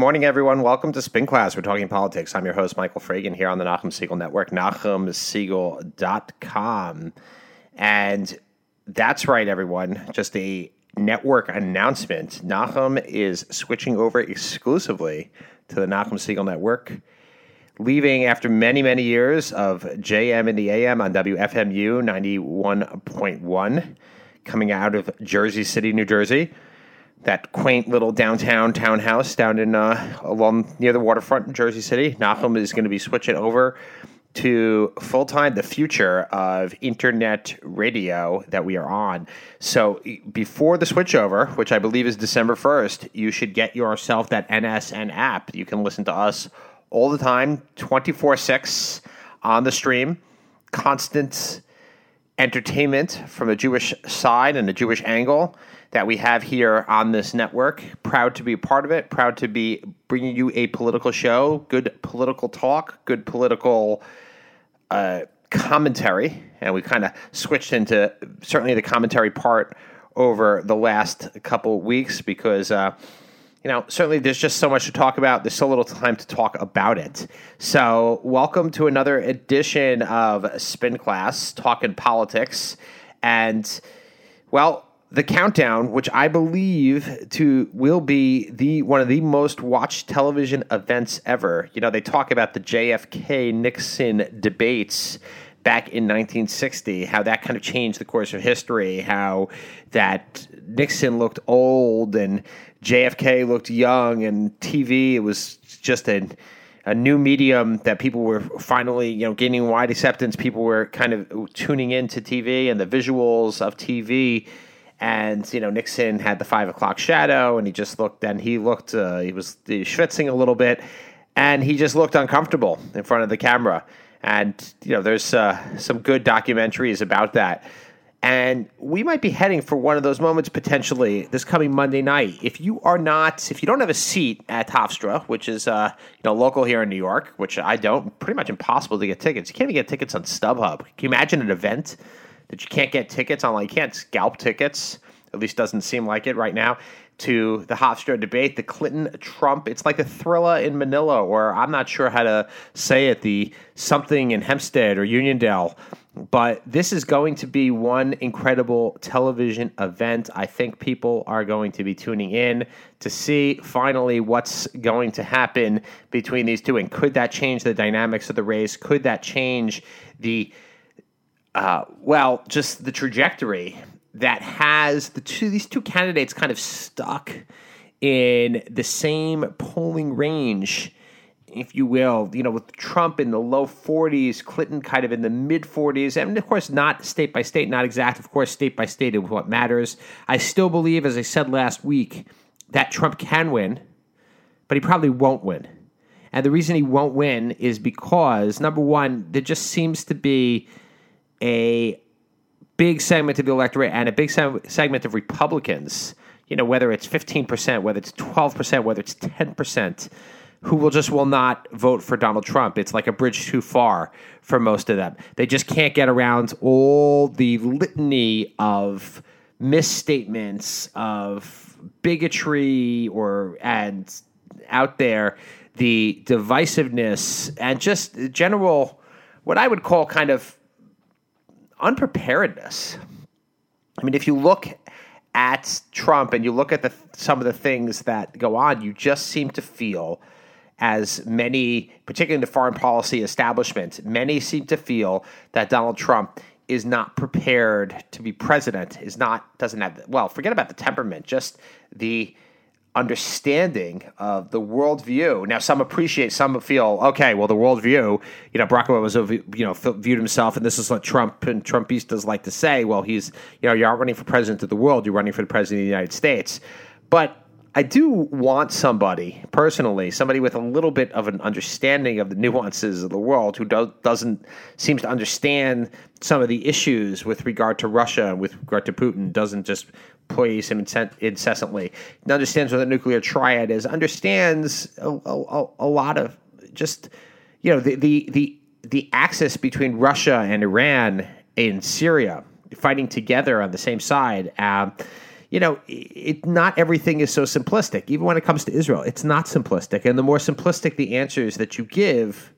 Morning, everyone. Welcome to Spin Class. We're talking politics. I'm your host, Michael Fragin, here on the Nachum Segal Network, NachumSegal.com. And that's right, everyone. Just a network announcement. Nachum is switching over exclusively to the Nachum Segal Network, leaving after many, many years of JM in the AM on WFMU 91.1, coming out of Jersey City, New Jersey that quaint little downtown townhouse down in uh, along near the waterfront in Jersey City. Nachum is going to be switching over to full time the future of internet radio that we are on. So before the switchover, which I believe is December 1st, you should get yourself that NSN app. You can listen to us all the time, 24 6 on the stream, constant entertainment from a Jewish side and a Jewish angle that we have here on this network. Proud to be a part of it. Proud to be bringing you a political show. Good political talk. Good political uh, commentary. And we kind of switched into certainly the commentary part over the last couple weeks because. Uh, you know, certainly there's just so much to talk about. There's so little time to talk about it. So, welcome to another edition of Spin Class, talking politics. And, well, the countdown, which I believe to will be the one of the most watched television events ever. You know, they talk about the JFK Nixon debates back in 1960, how that kind of changed the course of history, how that Nixon looked old and JFK looked young, and TV it was just a a new medium that people were finally, you know, gaining wide acceptance. People were kind of tuning into TV and the visuals of TV and you know Nixon had the five o'clock shadow, and he just looked. And he looked. Uh, he was schwitzing a little bit, and he just looked uncomfortable in front of the camera. And you know, there's uh, some good documentaries about that. And we might be heading for one of those moments potentially this coming Monday night. If you are not, if you don't have a seat at Hofstra, which is uh, you know local here in New York, which I don't, pretty much impossible to get tickets. You can't even get tickets on StubHub. Can you imagine an event that you can't get tickets on. Like you can't scalp tickets. At least doesn't seem like it right now. To the Hofstra debate, the Clinton Trump. It's like a Thrilla in Manila, or I'm not sure how to say it. The something in Hempstead or Uniondale. But this is going to be one incredible television event. I think people are going to be tuning in to see finally what's going to happen between these two. And could that change the dynamics of the race? Could that change the uh, well, just the trajectory that has the two these two candidates kind of stuck in the same polling range, if you will. You know, with Trump in the low 40s, Clinton kind of in the mid 40s, and of course not state by state, not exact. Of course, state by state is what matters. I still believe, as I said last week, that Trump can win, but he probably won't win. And the reason he won't win is because number one, there just seems to be a big segment of the electorate and a big segment of Republicans, you know, whether it's 15%, whether it's 12%, whether it's 10%, who will just will not vote for Donald Trump. It's like a bridge too far for most of them. They just can't get around all the litany of misstatements of bigotry or and out there the divisiveness and just general what I would call kind of unpreparedness. I mean, if you look at Trump and you look at the some of the things that go on, you just seem to feel as many, particularly in the foreign policy establishment, many seem to feel that Donald Trump is not prepared to be president, is not doesn't have well, forget about the temperament, just the understanding of the worldview. Now, some appreciate, some feel, okay, well, the worldview, you know, Barack Obama was, you know, viewed himself, and this is what Trump and Trumpistas like to say. Well, he's, you know, you aren't running for president of the world, you're running for the president of the United States. But I do want somebody personally, somebody with a little bit of an understanding of the nuances of the world, who do, doesn't seems to understand some of the issues with regard to Russia, and with regard to Putin, doesn't just praise him incessantly, understands what the nuclear triad is, understands a, a, a lot of just you know the the the the axis between Russia and Iran in Syria fighting together on the same side. Um, you know, it, not everything is so simplistic. Even when it comes to Israel, it's not simplistic. And the more simplistic the answers that you give,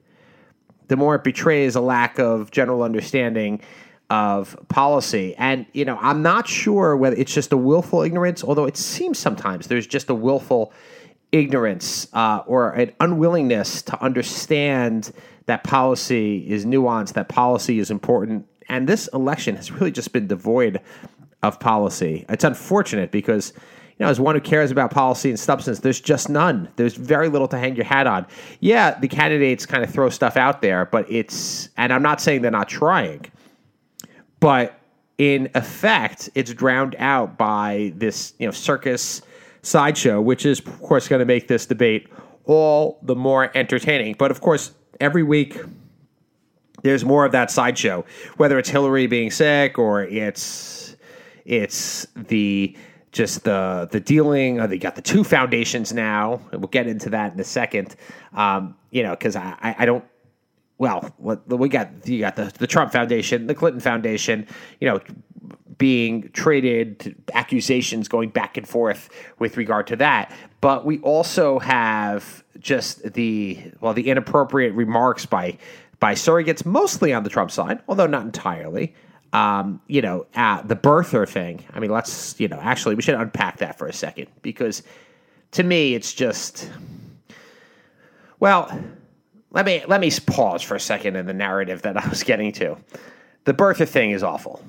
the more it betrays a lack of general understanding of policy. And, you know, I'm not sure whether it's just a willful ignorance, although it seems sometimes there's just a willful ignorance uh, or an unwillingness to understand that policy is nuanced, that policy is important. And this election has really just been devoid of policy. It's unfortunate because, you know, as one who cares about policy and substance, there's just none. There's very little to hang your hat on. Yeah, the candidates kind of throw stuff out there, but it's, and I'm not saying they're not trying, but in effect, it's drowned out by this, you know, circus sideshow, which is, of course, going to make this debate all the more entertaining. But of course, every week, there's more of that sideshow, whether it's Hillary being sick or it's it's the just the the dealing. Uh, they got the two foundations now. We'll get into that in a second. Um, you know, because I, I, I don't. Well, we got you got the the Trump Foundation, the Clinton Foundation. You know, being traded, accusations going back and forth with regard to that. But we also have just the well, the inappropriate remarks by by surrogates, mostly on the Trump side, although not entirely um, you know, uh, the birther thing. I mean, let's, you know, actually, we should unpack that for a second because to me, it's just, well, let me let me pause for a second in the narrative that I was getting to. The birther thing is awful.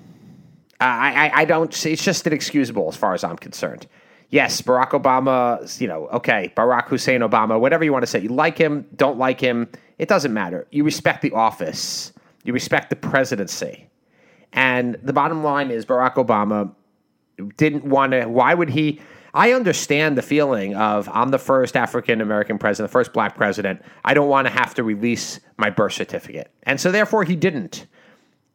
I, I, I don't. It's just inexcusable as far as I'm concerned. Yes, Barack Obama. You know, okay, Barack Hussein Obama. Whatever you want to say. You like him, don't like him. It doesn't matter. You respect the office. You respect the presidency. And the bottom line is Barack Obama didn't want to. Why would he? I understand the feeling of I'm the first African American president, the first black president. I don't want to have to release my birth certificate. And so therefore he didn't,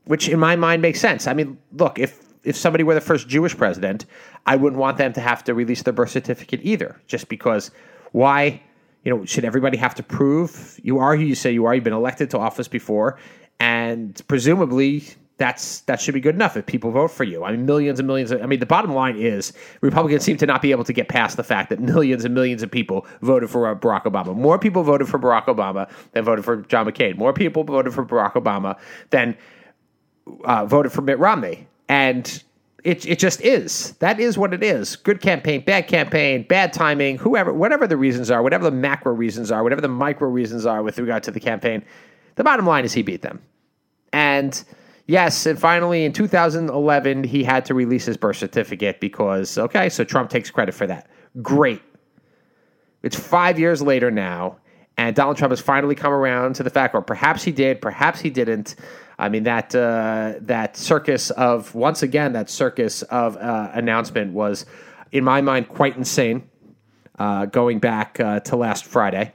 which in my mind makes sense. I mean, look, if if somebody were the first Jewish president, I wouldn't want them to have to release their birth certificate either, just because why, you know, should everybody have to prove you are who you say you are? You've been elected to office before, and presumably that's that should be good enough if people vote for you. I mean, millions and millions. Of, I mean, the bottom line is Republicans seem to not be able to get past the fact that millions and millions of people voted for Barack Obama. More people voted for Barack Obama than voted for John McCain. More people voted for Barack Obama than uh, voted for Mitt Romney. And it it just is. That is what it is. Good campaign, bad campaign, bad timing, whoever, whatever the reasons are, whatever the macro reasons are, whatever the micro reasons are with regard to the campaign. The bottom line is he beat them, and Yes, and finally in 2011 he had to release his birth certificate because okay, so Trump takes credit for that. Great. It's 5 years later now and Donald Trump has finally come around to the fact or perhaps he did, perhaps he didn't. I mean that uh, that circus of once again that circus of uh, announcement was in my mind quite insane. Uh, going back uh, to last Friday,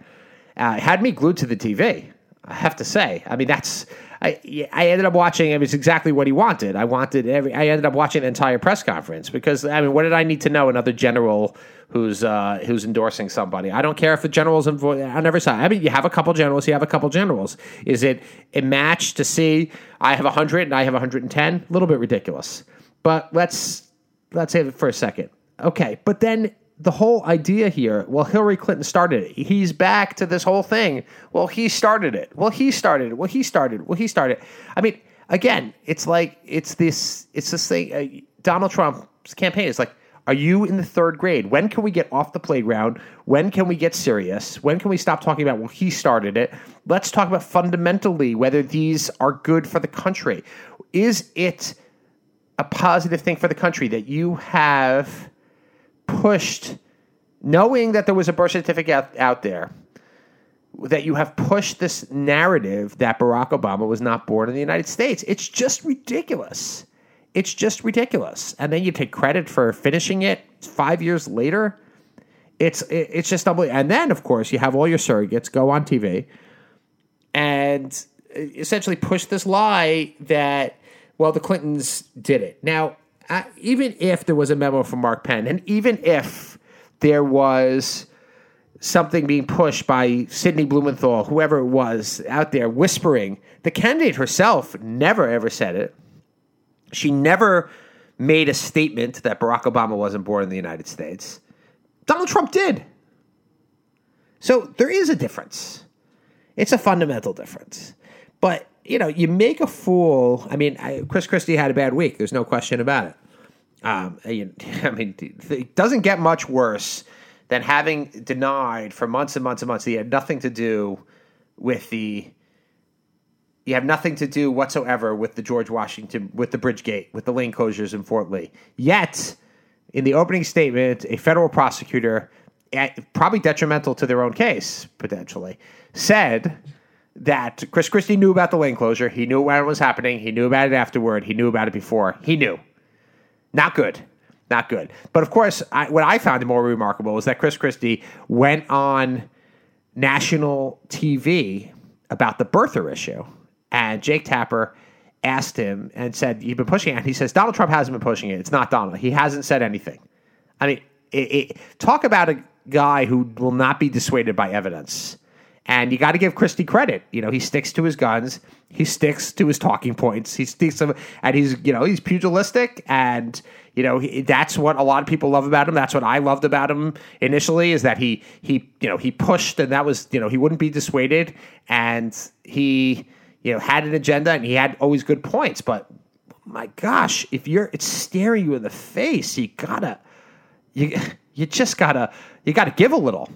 uh, had me glued to the TV. I have to say. I mean, that's I I ended up watching. It was exactly what he wanted. I wanted every. I ended up watching the entire press conference because I mean, what did I need to know? Another general who's uh, who's endorsing somebody. I don't care if the general's on every side. I mean, you have a couple generals. You have a couple generals. Is it a match to see? I have hundred and I have 110. A little bit ridiculous. But let's let's save it for a second. Okay, but then the whole idea here, well, Hillary Clinton started it. He's back to this whole thing. Well, he started it. Well, he started it. Well, he started. It. Well, he started. I mean, again, it's like it's this. It's this thing. Uh, Donald Trump's campaign is like, are you in the third grade? When can we get off the playground? When can we get serious? When can we stop talking about well, he started it? Let's talk about fundamentally whether these are good for the country. Is it a positive thing for the country that you have? Pushed, knowing that there was a birth certificate out, out there, that you have pushed this narrative that Barack Obama was not born in the United States. It's just ridiculous. It's just ridiculous. And then you take credit for finishing it five years later. It's it's just unbelievable. And then, of course, you have all your surrogates go on TV and uh, essentially push this lie that well, the Clintons did it. Now, even if there was a memo from Mark Penn, and even if there was something being pushed by Sidney Blumenthal, whoever it was out there whispering, the candidate herself never ever said it. She never made a statement that Barack Obama wasn't born in the United States. Donald Trump did. So there is a difference. It's a fundamental difference. But, you know, you make a fool. I mean, I, Chris Christie had a bad week. There's no question about it. Um, I mean, it doesn't get much worse than having denied for months and months and months that he had nothing to do with the you have nothing to do whatsoever with the George Washington, with the bridge gate, with the lane closures in Fort Lee. Yet, in the opening statement, a federal prosecutor, probably detrimental to their own case, potentially, said that Chris Christie knew about the lane closure. He knew when it was happening. He knew about it afterward. He knew about it before. He knew. Not good. Not good. But of course, I, what I found more remarkable was that Chris Christie went on national TV about the birther issue and Jake Tapper asked him and said, You've been pushing it. And he says, Donald Trump hasn't been pushing it. It's not Donald. He hasn't said anything. I mean, it, it, talk about a guy who will not be dissuaded by evidence. And you got to give Christie credit. You know, he sticks to his guns. He sticks to his talking points. He sticks to, and he's, you know, he's pugilistic. And, you know, he, that's what a lot of people love about him. That's what I loved about him initially is that he, he, you know, he pushed and that was, you know, he wouldn't be dissuaded. And he, you know, had an agenda and he had always good points. But my gosh, if you're it's staring you in the face, you gotta you you just gotta you gotta give a little.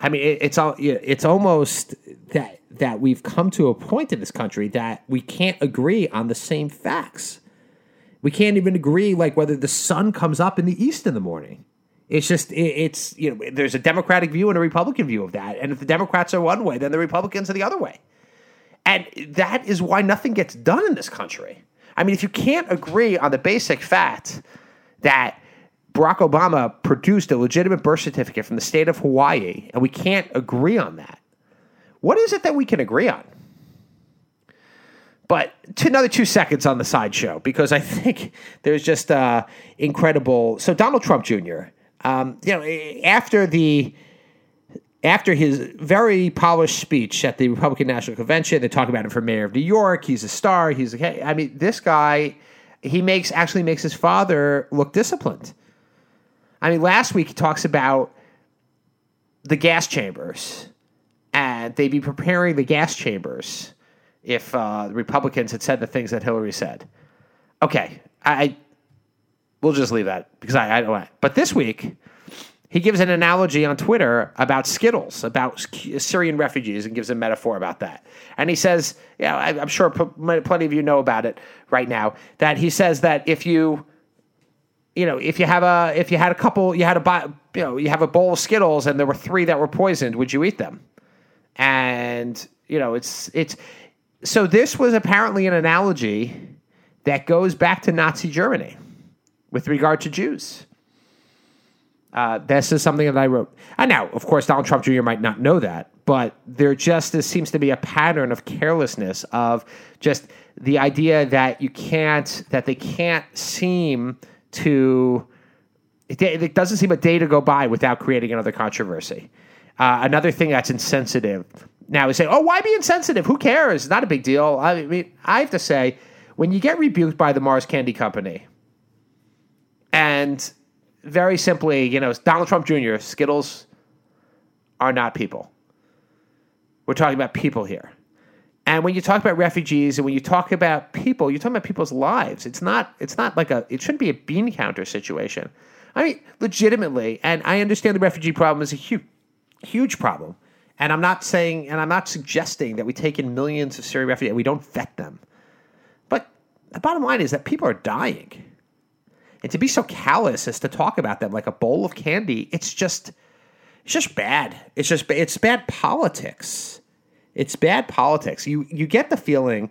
I mean, it, it's all it's almost that that we've come to a point in this country that we can't agree on the same facts. We can't even agree like whether the sun comes up in the east in the morning. It's just it, it's you know there's a Democratic view and a Republican view of that, and if the Democrats are one way, then the Republicans are the other way. And that is why nothing gets done in this country. I mean, if you can't agree on the basic fact that Barack Obama produced a legitimate birth certificate from the state of Hawaii, and we can't agree on that, what is it that we can agree on? But to another two seconds on the sideshow, because I think there's just uh, incredible. So Donald Trump Jr. Um, you know, after the after his very polished speech at the Republican National Convention, they talk about him for mayor of New York. He's a star. He's a, I mean, this guy, he makes actually makes his father look disciplined. I mean, last week he talks about the gas chambers, and they'd be preparing the gas chambers if uh, the Republicans had said the things that Hillary said. Okay, I we'll just leave that because I, I don't. But this week he gives an analogy on Twitter about Skittles, about Syrian refugees, and gives a metaphor about that. And he says, yeah, I, am sure plenty of you know about it right now, that he says that if you, you know, if you have a, if you had a couple, you had a, you know, you have a bowl of Skittles and there were three that were poisoned, would you eat them? And, you know, it's, it's, so this was apparently an analogy that goes back to Nazi Germany with regard to Jews. Uh, this is something that I wrote. And now, of course, Donald Trump Jr. might not know that, but there just seems to be a pattern of carelessness of just the idea that you can't, that they can't seem to, it, it doesn't seem a day to go by without creating another controversy. Uh, another thing that's insensitive. Now we say, oh, why be insensitive? Who cares? Not a big deal. I mean, I have to say, when you get rebuked by the Mars Candy Company, and very simply, you know, Donald Trump Jr., Skittles are not people. We're talking about people here. And when you talk about refugees and when you talk about people, you're talking about people's lives. It's not it's not like a it shouldn't be a bean counter situation. I mean, legitimately, and I understand the refugee problem is a huge huge problem. And I'm not saying and I'm not suggesting that we take in millions of Syrian refugees and we don't vet them. But the bottom line is that people are dying. And to be so callous as to talk about them like a bowl of candy, it's just it's just bad. It's just it's bad politics. It's bad politics. You you get the feeling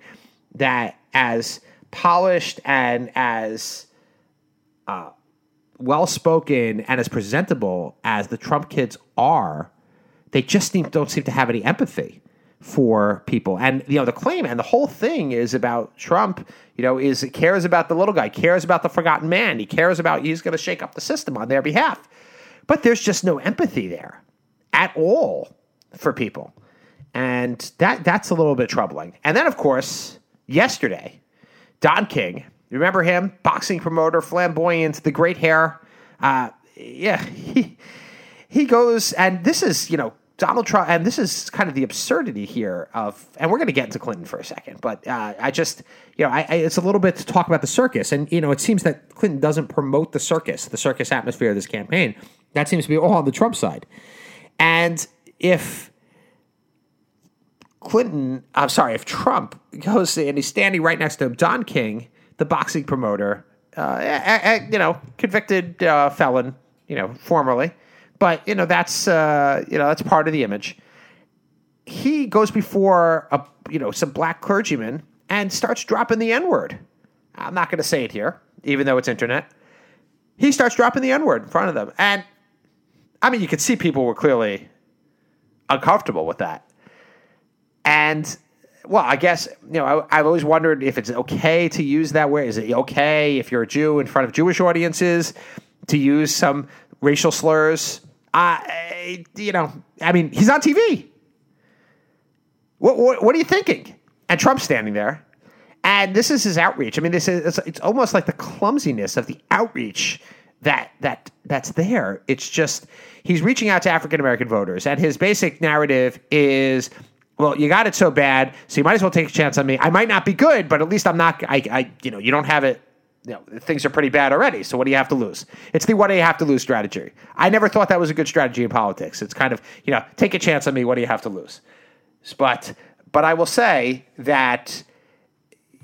that as polished and as uh, well spoken and as presentable as the Trump kids are, they just seem, don't seem to have any empathy for people. And you know, the claim and the whole thing is about Trump, you know, is cares about the little guy, cares about the forgotten man. He cares about he's going to shake up the system on their behalf. But there's just no empathy there at all for people. And that that's a little bit troubling. And then of course, yesterday, Don King, remember him? Boxing promoter, flamboyant, the great hair. Uh, yeah, he, he goes, and this is, you know, Donald Trump, and this is kind of the absurdity here of, and we're going to get into Clinton for a second, but uh, I just, you know, I, I, it's a little bit to talk about the circus, and you know, it seems that Clinton doesn't promote the circus, the circus atmosphere of this campaign. That seems to be all on the Trump side, and if Clinton, I'm sorry, if Trump goes and he's standing right next to him, Don King, the boxing promoter, uh, a, a, you know, convicted uh, felon, you know, formerly but you know that's uh, you know that's part of the image. He goes before a you know some black clergyman and starts dropping the N word. I'm not going to say it here, even though it's internet. He starts dropping the N word in front of them, and I mean you could see people were clearly uncomfortable with that. And well, I guess you know I, have always wondered if it's okay to use that word. Is it okay if you're a Jew in front of Jewish audiences to use some racial slurs? I, you know, I mean, he's on TV. What, what, what are you thinking? And Trump's standing there, and this is his outreach. I mean, this is it's, it's almost like the clumsiness of the outreach that that that's there. It's just he's reaching out to African American voters, and his basic narrative is well, you got it so bad, so you might as well take a chance on me. I might not be good, but at least I'm not. I, I you know, you don't have it you know, things are pretty bad already. So what do you have to lose? It's the what do you have to lose strategy. I never thought that was a good strategy in politics. It's kind of, you know, take a chance on me. What do you have to lose? But, but I will say that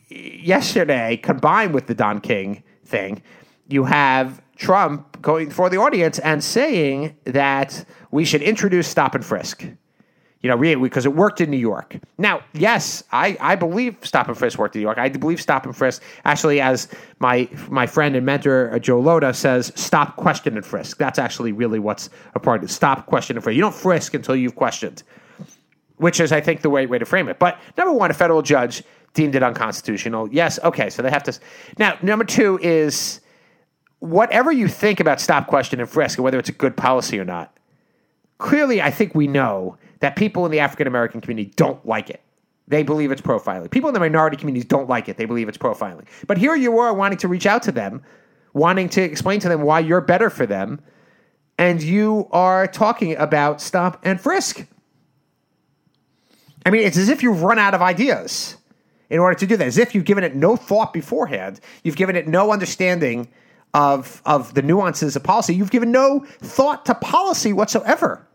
yesterday, combined with the Don King thing, you have Trump going for the audience and saying that we should introduce stop and frisk you know, because it worked in New York. Now, yes, I, I believe Stop and Frisk worked in New York. I believe Stop and Frisk, actually, as my my friend and mentor uh, Joe Lhota says, stop, question, and frisk. That's actually really what's a part of it. Stop, question, and frisk. You don't frisk until you've questioned, which is, I think, the right way to frame it. But number one, a federal judge deemed it unconstitutional. Yes, okay, so they have to. Now, number two is whatever you think about stop, question, and frisk, and whether it's a good policy or not, clearly, I think we know that people in the African American community don't like it. They believe it's profiling. People in the minority communities don't like it. They believe it's profiling. But here you are wanting to reach out to them, wanting to explain to them why you're better for them, and you are talking about stop and frisk. I mean, it's as if you've run out of ideas in order to do that, as if you've given it no thought beforehand. You've given it no understanding of, of the nuances of policy. You've given no thought to policy whatsoever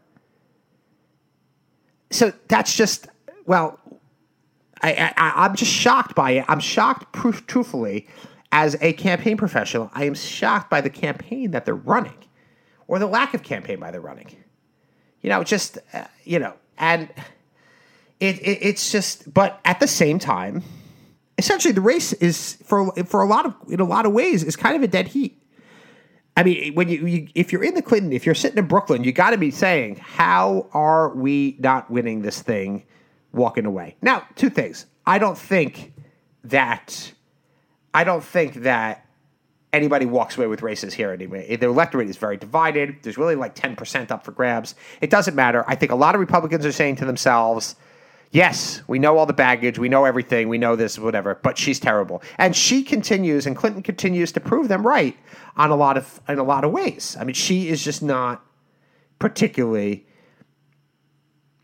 so that's just well, I, I am just shocked by it. I'm shocked, proof, truthfully, as a campaign professional. I am shocked by the campaign that they're running, or the lack of campaign by they're running. You know, just uh, you know, and it, it it's just. But at the same time, essentially, the race is for for a lot of in a lot of ways is kind of a dead heat. I mean, when you, you, if you're in the Clinton, if you're sitting in Brooklyn, you got to be saying, how are we not winning this thing, walking away? Now, two things. I don't think that, I don't think that anybody walks away with races here anyway. The electorate is very divided. There's really like 10% up for grabs. It doesn't matter. I think a lot of Republicans are saying to themselves, yes, we know all the baggage, we know everything, we know this, whatever, but she's terrible. And she continues, and Clinton continues to prove them right on a lot of in a lot of ways. I mean, she is just not particularly,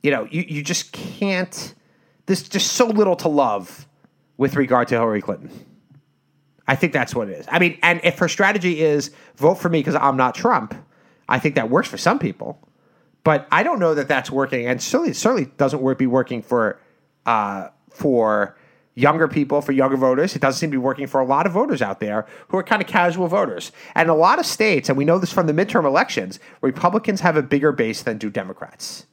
you know, you, you just can't. There's just so little to love with regard to Hillary Clinton. I think that's what it is. I mean, and if her strategy is vote for me because I'm not Trump, I think that works for some people. But I don't know that that's working, and certainly certainly doesn't be working for uh, for younger people, for younger voters. It doesn't seem to be working for a lot of voters out there who are kind of casual voters. And a lot of states, and we know this from the midterm elections, Republicans have a bigger base than do Democrats.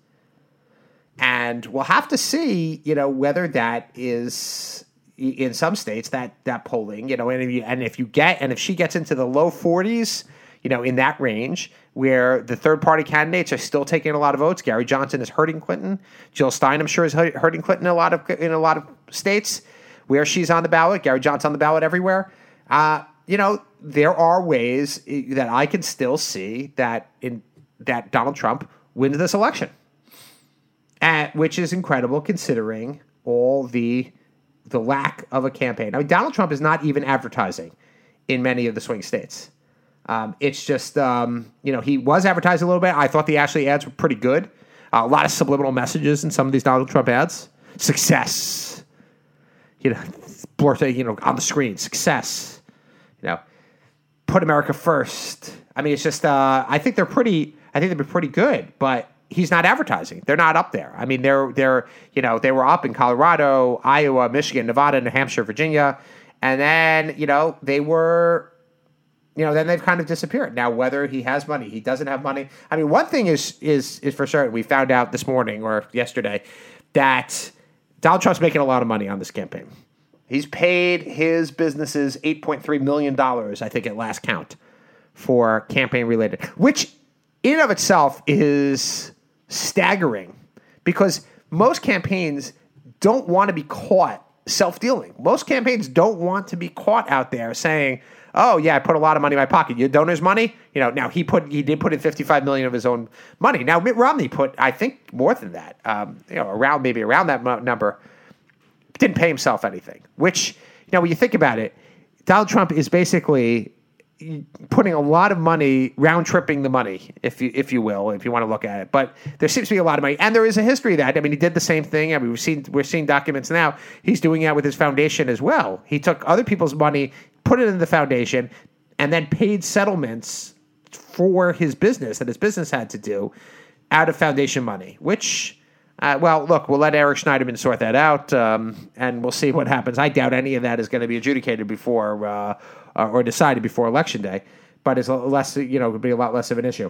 And we'll have to see, you know, whether that is in some states that that polling, you know, and if you, and if you get and if she gets into the low 40s, you know, in that range where the third party candidates are still taking a lot of votes. Gary Johnson is hurting Clinton. Jill Stein, I'm sure, is hurting Clinton in a lot of in a lot of states where she's on the ballot. Gary Johnson on the ballot everywhere. Uh, you know, there are ways that I can still see that in that Donald Trump wins this election, At, which is incredible considering all the the lack of a campaign. I mean, Donald Trump is not even advertising in many of the swing states. Um, it's just, um, you know, he was advertising a little bit. I thought the Ashley ads were pretty good. Uh, a lot of subliminal messages in some of these Donald Trump ads. Success, you know, blurting, you know, on the screen. Success, you know, put America first. I mean, it's just, uh, I think they're pretty. I think they've been pretty good, but he's not advertising. They're not up there. I mean, they're they're you know they were up in Colorado, Iowa, Michigan, Nevada, New Hampshire, Virginia, and then you know they were. You know, then they've kind of disappeared. Now, whether he has money, he doesn't have money. I mean, one thing is is is for certain. We found out this morning or yesterday that Donald Trump's making a lot of money on this campaign. He's paid his businesses eight point three million dollars, I think, at last count, for campaign related, which in and of itself is staggering because most campaigns don't want to be caught self dealing. Most campaigns don't want to be caught out there saying, "Oh yeah, I put a lot of money in my pocket." Your donors' money, you know. Now he put he did put in fifty five million of his own money. Now Mitt Romney put I think more than that, um, you know, around maybe around that number. Didn't pay himself anything. Which you know when you think about it, Donald Trump is basically putting a lot of money, round tripping the money, if you if you will, if you want to look at it. But there seems to be a lot of money, and there is a history of that. I mean, he did the same thing. I mean, we've seen we're seeing documents now. He's doing that with his foundation as well. He took other people's money, put it in the foundation, and then paid settlements for his business that his business had to do out of foundation money, which. Uh, well, look, we'll let Eric Schneiderman sort that out, um, and we'll see what happens. I doubt any of that is going to be adjudicated before uh, or decided before election day, but it's less, you know, it would be a lot less of an issue.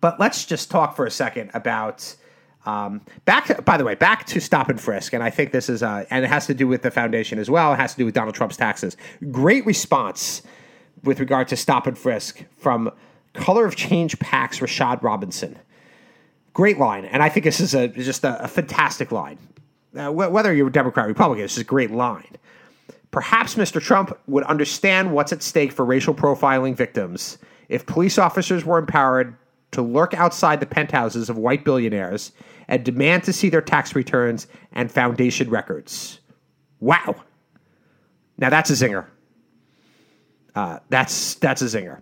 But let's just talk for a second about um, back. By the way, back to stop and frisk, and I think this is, uh, and it has to do with the foundation as well. It has to do with Donald Trump's taxes. Great response with regard to stop and frisk from Color of Change PAC's Rashad Robinson. Great line, and I think this is a just a, a fantastic line. Uh, whether you're a Democrat or Republican, this is a great line. Perhaps Mr. Trump would understand what's at stake for racial profiling victims if police officers were empowered to lurk outside the penthouses of white billionaires and demand to see their tax returns and foundation records. Wow. Now that's a zinger. Uh, that's that's a zinger.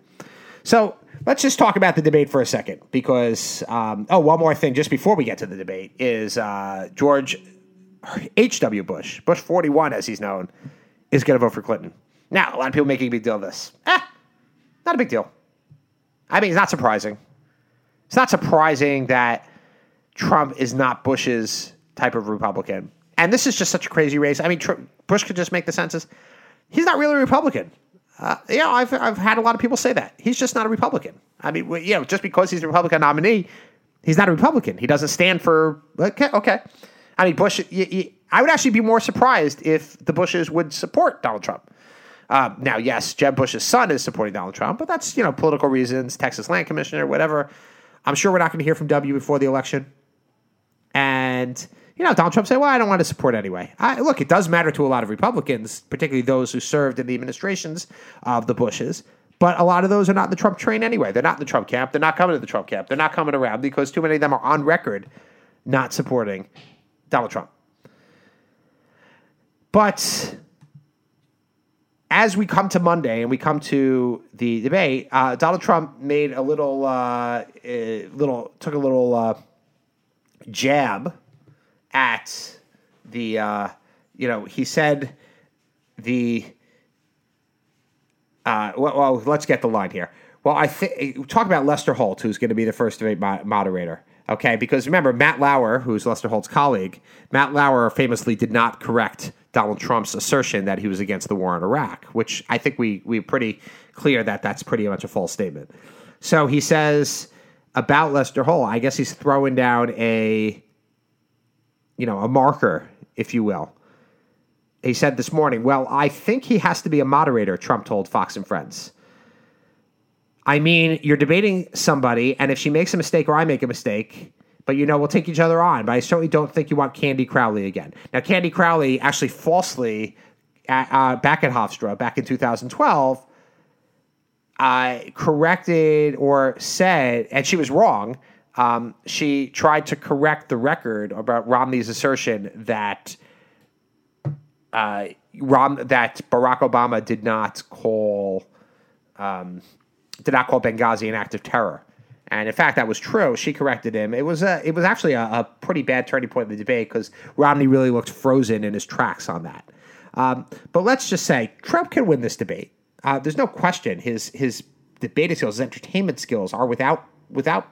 So let's just talk about the debate for a second because um, oh, one more thing just before we get to the debate is uh, George H. W. Bush, Bush forty one as he's known, is going to vote for Clinton. Now, a lot of people making a big deal of this. Eh, not a big deal. I mean, it's not surprising. It's not surprising that Trump is not Bush's type of Republican. And this is just such a crazy race. I mean, Bush could just make the census. He's not really a Republican. Uh, yeah, I've, I've had a lot of people say that. He's just not a Republican. I mean, you know, just because he's a Republican nominee, he's not a Republican. He doesn't stand for, okay, okay. I mean, Bush, you, you, I would actually be more surprised if the Bushes would support Donald Trump. Um, now, yes, Jeb Bush's son is supporting Donald Trump, but that's you know political reasons, Texas Land Commissioner, whatever. I'm sure we're not going to hear from W before the election. And you know, Donald Trump said, "Well, I don't want to support anyway." I, look, it does matter to a lot of Republicans, particularly those who served in the administrations of the Bushes. But a lot of those are not in the Trump train anyway. They're not in the Trump camp. They're not coming to the Trump camp. They're not coming around because too many of them are on record not supporting Donald Trump. But as we come to Monday and we come to the debate, uh, Donald Trump made a little, uh, a little took a little uh, jab at the, uh, you know, he said the. Uh, well, well, let's get the line here. Well, I think talk about Lester Holt, who's going to be the first debate moderator. Okay, because remember Matt Lauer, who's Lester Holt's colleague, Matt Lauer famously did not correct Donald Trump's assertion that he was against the war in Iraq, which I think we we pretty clear that that's pretty much a false statement. So he says about Lester Holt, I guess he's throwing down a you know, a marker, if you will. He said this morning, "Well, I think he has to be a moderator," Trump told Fox and Friends. I mean, you're debating somebody, and if she makes a mistake or I make a mistake, but you know, we'll take each other on. But I certainly don't think you want Candy Crowley again. Now, Candy Crowley actually falsely, uh, back at Hofstra, back in 2012, uh, corrected or said, and she was wrong. Um, she tried to correct the record about Romney's assertion that uh, Rom, that Barack Obama did not call um, did not call Benghazi an act of terror. And in fact, that was true. She corrected him. It was a, it was actually a, a pretty bad turning point in the debate because Romney really looked frozen in his tracks on that. Um, but let's just say Trump can win this debate. Uh, there's no question his his debating skills, his entertainment skills are without without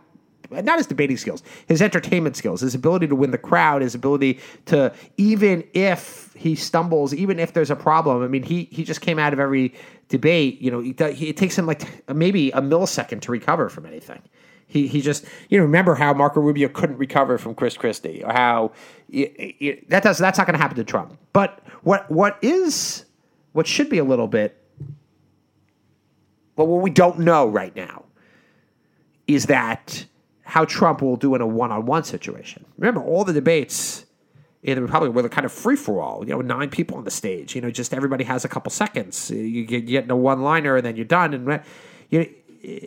not his debating skills, his entertainment skills, his ability to win the crowd, his ability to even if he stumbles, even if there's a problem. I mean, he he just came out of every debate. You know, he, he, it takes him like maybe a millisecond to recover from anything. He he just you know remember how Marco Rubio couldn't recover from Chris Christie or how that does that's not going to happen to Trump. But what what is what should be a little bit well what we don't know right now is that how Trump will do in a one-on-one situation. Remember all the debates in the Republic were kind of free for all. You know, nine people on the stage. You know, just everybody has a couple seconds. You get, you get in a one-liner and then you're done. And you know,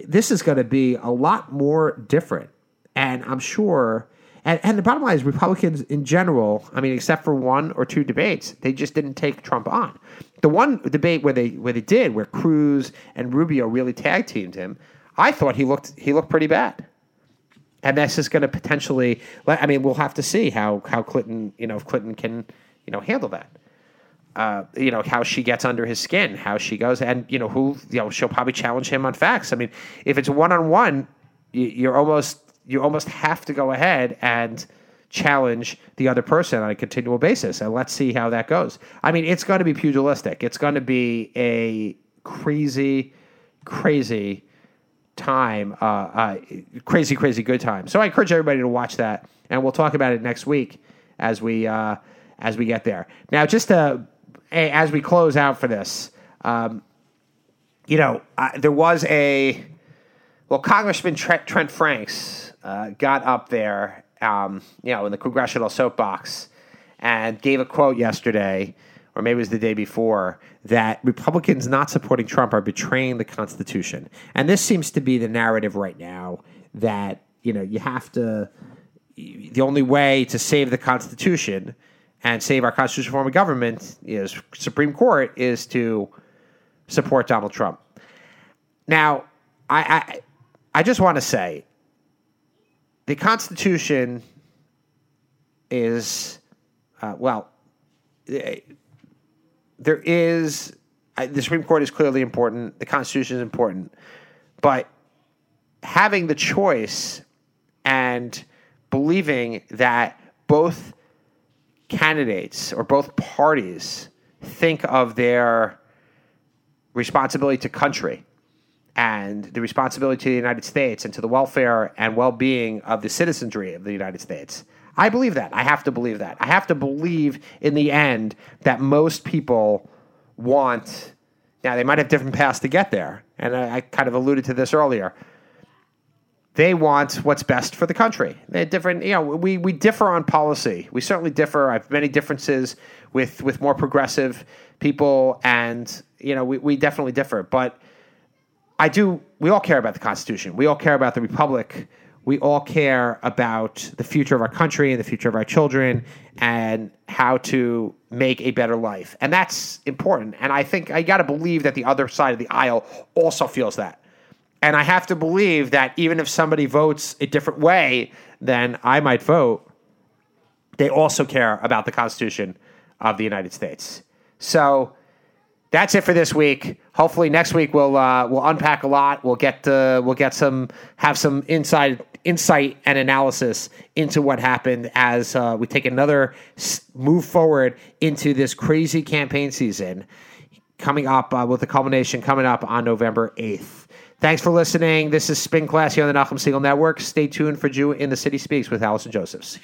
this is going to be a lot more different. And I'm sure, and, and the bottom line is Republicans in general, I mean, except for one or two debates, they just didn't take Trump on. The one debate where they where they did, where Cruz and Rubio really tag teamed him, I thought he looked he looked pretty bad. And this is going to potentially, I mean, we'll have to see how how Clinton, you know, if Clinton can, you know, handle that uh, you know how she gets under his skin, how she goes, and you know who you know she'll probably challenge him on facts. I mean, if it's one on one, you're almost you almost have to go ahead and challenge the other person on a continual basis, and let's see how that goes. I mean, it's going to be pugilistic. It's going to be a crazy, crazy time, uh, uh, crazy, crazy good time. So I encourage everybody to watch that, and we'll talk about it next week as we uh, as we get there. Now, just to as we close out for this, um, you know, there was a well, Congressman Trent, Trent Franks uh, got up there, um, you know, in the congressional soapbox and gave a quote yesterday, or maybe it was the day before, that Republicans not supporting Trump are betraying the Constitution. And this seems to be the narrative right now that, you know, you have to, the only way to save the Constitution and save our constitutional form of government is Supreme Court is to support Donald Trump. Now, I I, I just want to say the Constitution is uh, well, eh, there is the Supreme Court is clearly important. The Constitution is important, but having the choice and believing that both candidates or both parties think of their responsibility to country and the responsibility to the United States and to the welfare and well being of the citizenry of the United States. I believe that. I have to believe that. I have to believe in the end that most people want. Now, they might have different paths to get there. And I, I kind of alluded to this earlier they want what's best for the country. They're different, you know, we, we differ on policy. We certainly differ. I have many differences with, with more progressive people, and, you know, we, we definitely differ. But I do, we all care about the Constitution. We all care about the Republic. We all care about the future of our country and the future of our children and how to make a better life. And that's important. And I think I got to believe that the other side of the aisle also feels that. And I have to believe that even if somebody votes a different way than I might vote, they also care about the Constitution of the United States. So that's it for this week. Hopefully next week we'll uh, we'll unpack a lot. We'll get uh, we'll get some have some inside insight and analysis into what happened as uh, we take another move forward into this crazy campaign season coming up uh, with the culmination coming up on November eighth. Thanks for listening. This is Spin Class here on the Nachum Segal Network. Stay tuned for Jew in the City Speaks with Allison Josephs.